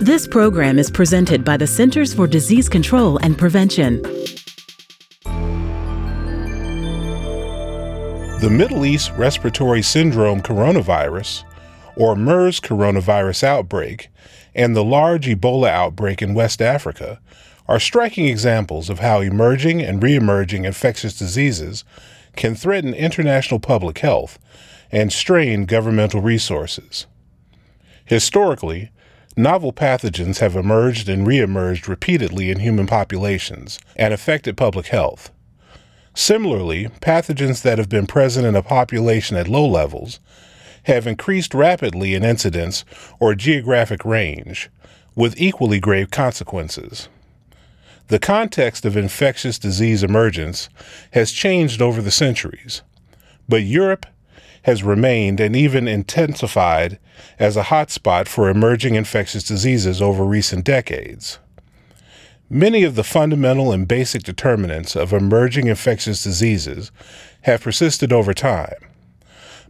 This program is presented by the Centers for Disease Control and Prevention. The Middle East Respiratory Syndrome coronavirus, or MERS coronavirus outbreak, and the large Ebola outbreak in West Africa are striking examples of how emerging and reemerging infectious diseases can threaten international public health and strain governmental resources. Historically, novel pathogens have emerged and reemerged repeatedly in human populations and affected public health. Similarly, pathogens that have been present in a population at low levels have increased rapidly in incidence or geographic range, with equally grave consequences. The context of infectious disease emergence has changed over the centuries, but Europe has remained and even intensified as a hotspot for emerging infectious diseases over recent decades. Many of the fundamental and basic determinants of emerging infectious diseases have persisted over time,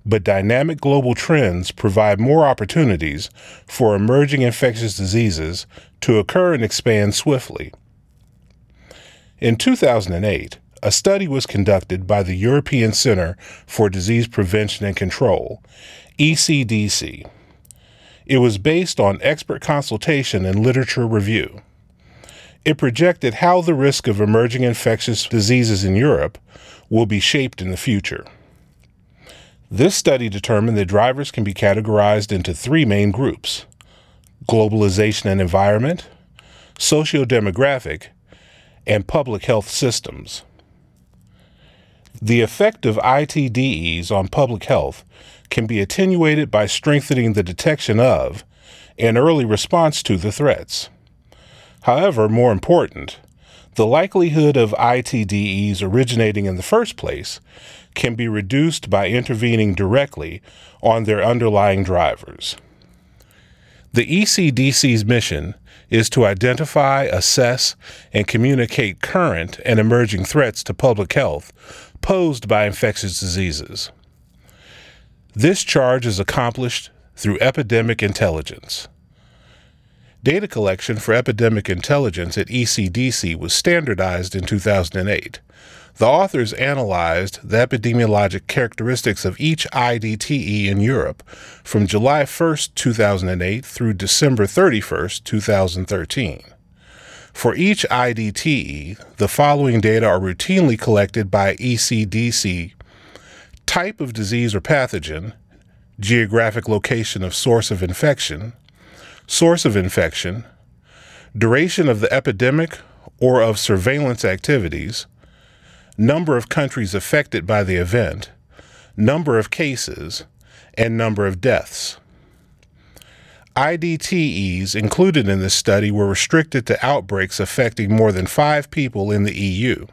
but dynamic global trends provide more opportunities for emerging infectious diseases to occur and expand swiftly. In 2008, a study was conducted by the European Center for Disease Prevention and Control, ECDC. It was based on expert consultation and literature review. It projected how the risk of emerging infectious diseases in Europe will be shaped in the future. This study determined that drivers can be categorized into three main groups globalization and environment, socio-demographic, and public health systems. The effect of IDTEs on public health can be attenuated by strengthening the detection of and early response to the threats. However, more important, the likelihood of IDTEs originating in the first place can be reduced by intervening directly on their underlying drivers. The ECDC's mission is to identify, assess, and communicate current and emerging threats to public health posed by infectious diseases. This charge is accomplished through epidemic intelligence. Data collection for epidemic intelligence at ECDC was standardized in 2008. The authors analyzed the epidemiologic characteristics of each IDTE in Europe from July 1, 2008 through December 31, 2013. For each IDTE, the following data are routinely collected by ECDC type of disease or pathogen, geographic location of source of infection, source of infection, duration of the epidemic or of surveillance activities, number of countries affected by the event, number of cases, and number of deaths. IDTEs included in this study were restricted to outbreaks affecting more than five people in the EU.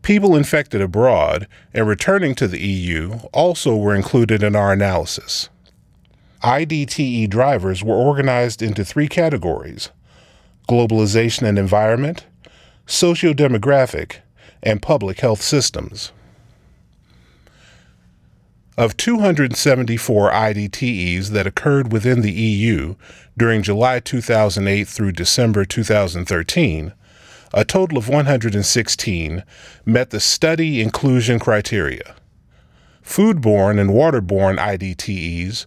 People infected abroad and returning to the EU also were included in our analysis. IDTE drivers were organized into three categories globalization and environment, socio-demographic, and public health systems. Of 274 IDTEs that occurred within the EU during July 2008 through December 2013, a total of 116 met the study inclusion criteria. Foodborne and waterborne IDTEs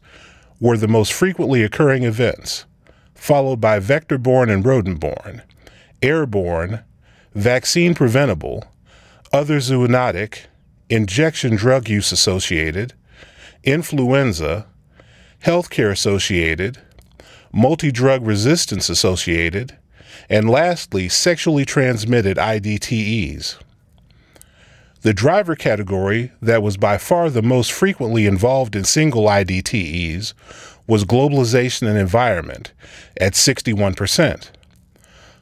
were the most frequently occurring events, followed by vector-borne and rodent-borne, airborne, vaccine preventable, other zoonotic, injection drug use associated, influenza, healthcare associated, multi drug resistance associated, and lastly, sexually transmitted IDTEs. The driver category that was by far the most frequently involved in single IDTEs was globalization and environment at 61%,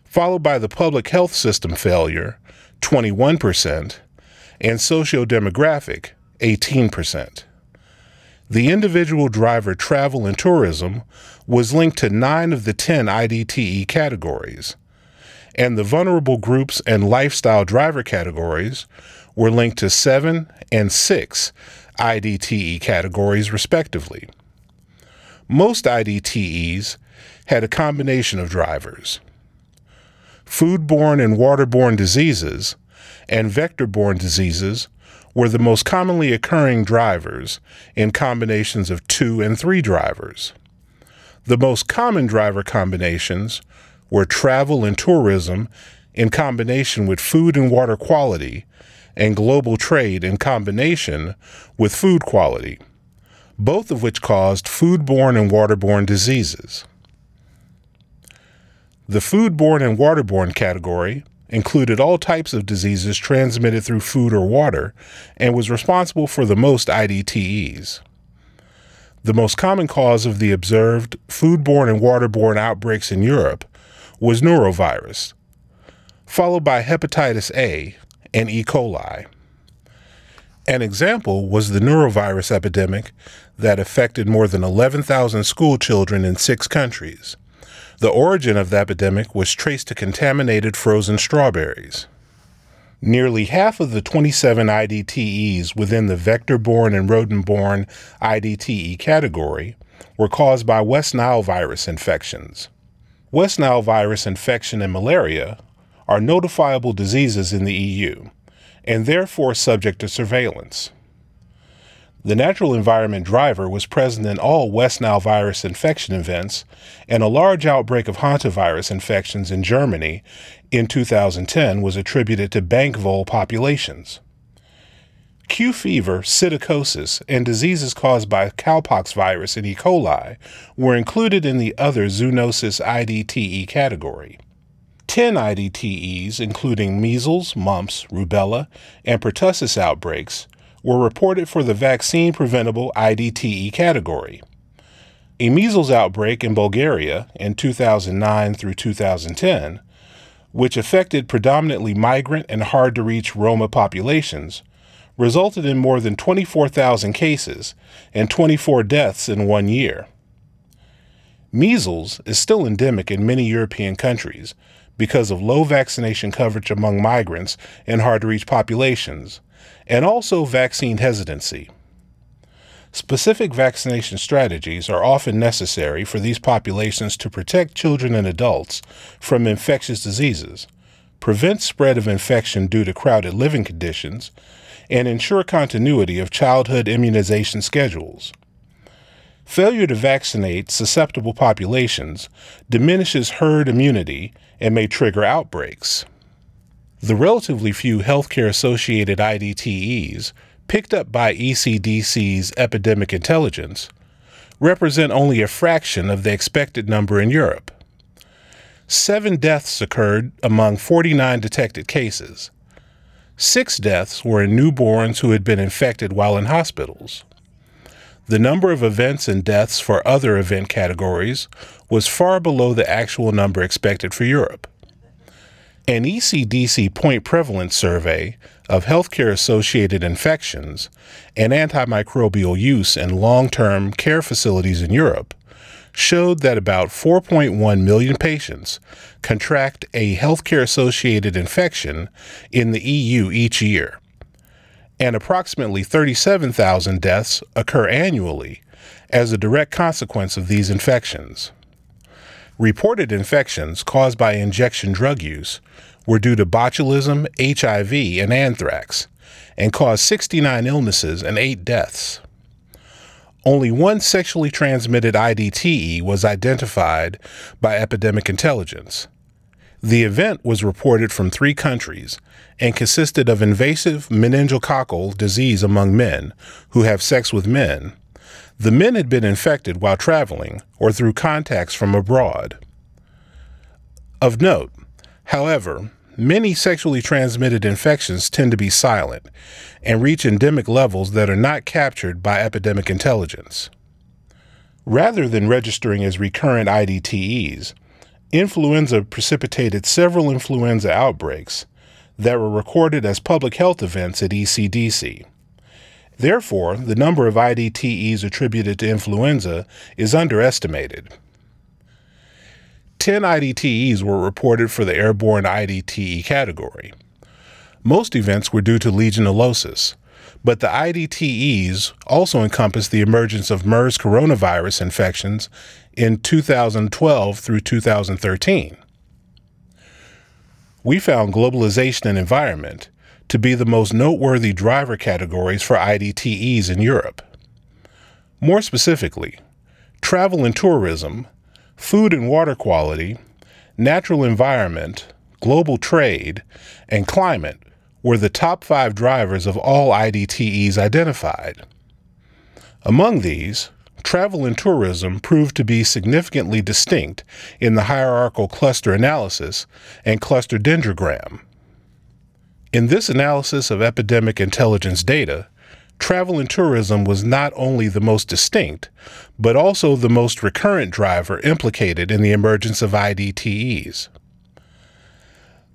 followed by the public health system failure, 21%, and socio-demographic, 18%. The individual driver travel and tourism was linked to nine of the 10 IDTE categories, and the vulnerable groups and lifestyle driver categories were linked to seven and six IDTE categories, respectively. Most IDTEs had a combination of drivers. Foodborne and waterborne diseases and vector borne diseases were the most commonly occurring drivers in combinations of two and three drivers. The most common driver combinations were travel and tourism in combination with food and water quality, and global trade in combination with food quality, both of which caused foodborne and waterborne diseases. The foodborne and waterborne category included all types of diseases transmitted through food or water and was responsible for the most IDTEs. The most common cause of the observed foodborne and waterborne outbreaks in Europe was norovirus, followed by hepatitis A and E. coli. An example was the norovirus epidemic that affected more than 11,000 school children in six countries. The origin of the epidemic was traced to contaminated frozen strawberries. Nearly half of the 27 IDTEs within the vector borne and rodent borne IDTE category were caused by West Nile virus infections. West Nile virus infection and malaria are notifiable diseases in the EU and therefore subject to surveillance. The natural environment driver was present in all West Nile virus infection events, and a large outbreak of hantavirus infections in Germany in 2010 was attributed to bank vole populations. Q fever, psittacosis, and diseases caused by cowpox virus and E. coli were included in the other zoonosis IDTE category. 10 IDTEs, including measles, mumps, rubella, and pertussis outbreaks, were reported for the vaccine preventable IDTE category. A measles outbreak in Bulgaria in 2009 through 2010, which affected predominantly migrant and hard to reach Roma populations, resulted in more than 24,000 cases and 24 deaths in one year. Measles is still endemic in many European countries, because of low vaccination coverage among migrants and hard to reach populations, and also vaccine hesitancy. Specific vaccination strategies are often necessary for these populations to protect children and adults from infectious diseases, prevent spread of infection due to crowded living conditions, and ensure continuity of childhood immunization schedules. Failure to vaccinate susceptible populations diminishes herd immunity and may trigger outbreaks. The relatively few healthcare associated IDTEs picked up by ECDC's epidemic intelligence represent only a fraction of the expected number in Europe. Seven deaths occurred among 49 detected cases. Six deaths were in newborns who had been infected while in hospitals. The number of events and deaths for other event categories was far below the actual number expected for Europe. An ECDC point prevalence survey of healthcare associated infections and antimicrobial use in long term care facilities in Europe showed that about 4.1 million patients contract a healthcare associated infection in the EU each year, and approximately 37,000 deaths occur annually as a direct consequence of these infections. Reported infections caused by injection drug use were due to botulism, HIV, and anthrax, and caused 69 illnesses and 8 deaths. Only one sexually transmitted IDTE was identified by epidemic intelligence. The event was reported from three countries and consisted of invasive meningococcal disease among men who have sex with men the men had been infected while traveling or through contacts from abroad. Of note, however, many sexually transmitted infections tend to be silent and reach endemic levels that are not captured by epidemic intelligence. Rather than registering as recurrent IDTEs, influenza precipitated several influenza outbreaks that were recorded as public health events at ECDC. Therefore, the number of IDTEs attributed to influenza is underestimated. 10 IDTEs were reported for the airborne IDTE category. Most events were due to legionellosis, but the IDTEs also encompassed the emergence of MERS coronavirus infections in 2012 through 2013. We found globalization and environment to be the most noteworthy driver categories for IDTEs in Europe. More specifically, travel and tourism, food and water quality, natural environment, global trade, and climate were the top five drivers of all IDTEs identified. Among these, travel and tourism proved to be significantly distinct in the hierarchical cluster analysis and cluster dendrogram. In this analysis of epidemic intelligence data, travel and tourism was not only the most distinct, but also the most recurrent driver implicated in the emergence of IDTEs.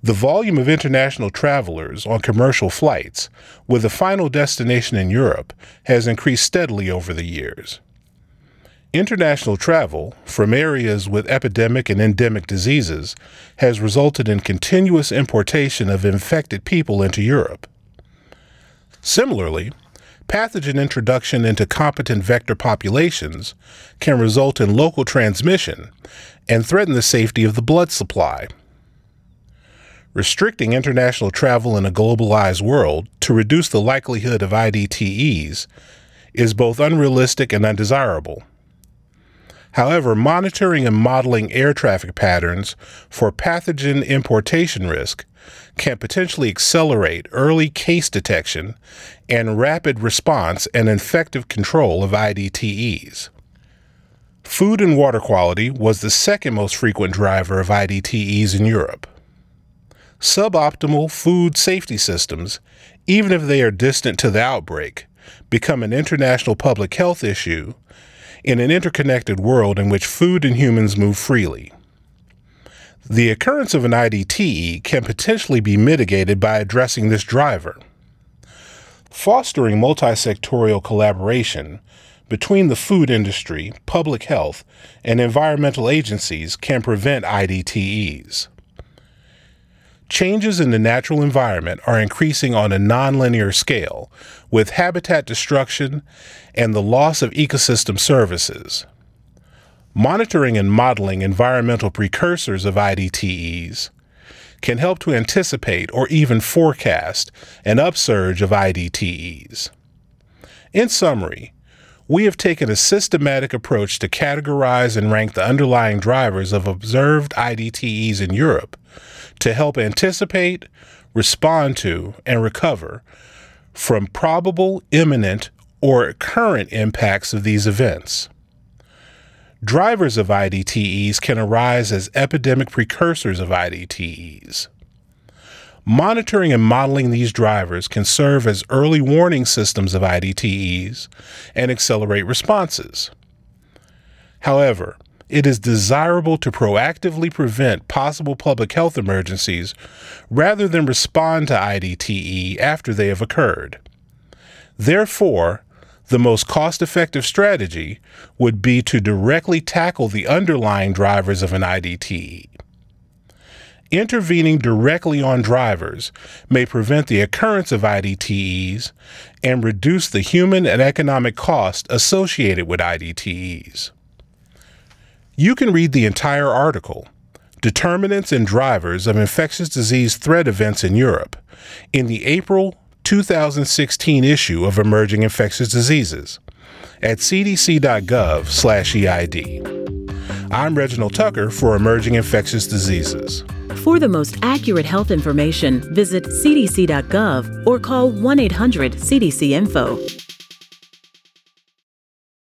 The volume of international travelers on commercial flights with a final destination in Europe has increased steadily over the years. International travel from areas with epidemic and endemic diseases has resulted in continuous importation of infected people into Europe. Similarly, pathogen introduction into competent vector populations can result in local transmission and threaten the safety of the blood supply restricting international travel in a globalized world to reduce the likelihood of IDTEs is both unrealistic and undesirable. However, monitoring and modeling air traffic patterns for pathogen importation risk can potentially accelerate early case detection and rapid response and effective control of IDTEs. Food and water quality was the second most frequent driver of IDTEs in Europe suboptimal food safety systems, even if they are distant to the outbreak, become an international public health issue in an interconnected world in which food and humans move freely. The occurrence of an IDTE can potentially be mitigated by addressing this driver. Fostering multi-sectorial collaboration between the food industry, public health, and environmental agencies can prevent IDTEs. Changes in the natural environment are increasing on a nonlinear scale, with habitat destruction and the loss of ecosystem services. Monitoring and modeling environmental precursors of IDTEs can help to anticipate or even forecast an upsurge of IDTEs. In summary, we have taken a systematic approach to categorize and rank the underlying drivers of observed IDTEs in Europe to help anticipate, respond to, and recover from probable, imminent, or current impacts of these events. Drivers of IDTEs can arise as epidemic precursors of IDTEs. Monitoring and modeling these drivers can serve as early warning systems of IDTEs and accelerate responses. However, it is desirable to proactively prevent possible public health emergencies rather than respond to IDTE after they have occurred. Therefore, the most cost effective strategy would be to directly tackle the underlying drivers of an IDTE. Intervening directly on drivers may prevent the occurrence of IDTEs and reduce the human and economic cost associated with IDTEs. You can read the entire article, Determinants and Drivers of Infectious Disease Threat Events in Europe, in the April 2016 issue of Emerging Infectious Diseases at cdc.gov/eid. I'm Reginald Tucker for Emerging Infectious Diseases. For the most accurate health information, visit cdc.gov or call 1 800 CDC Info.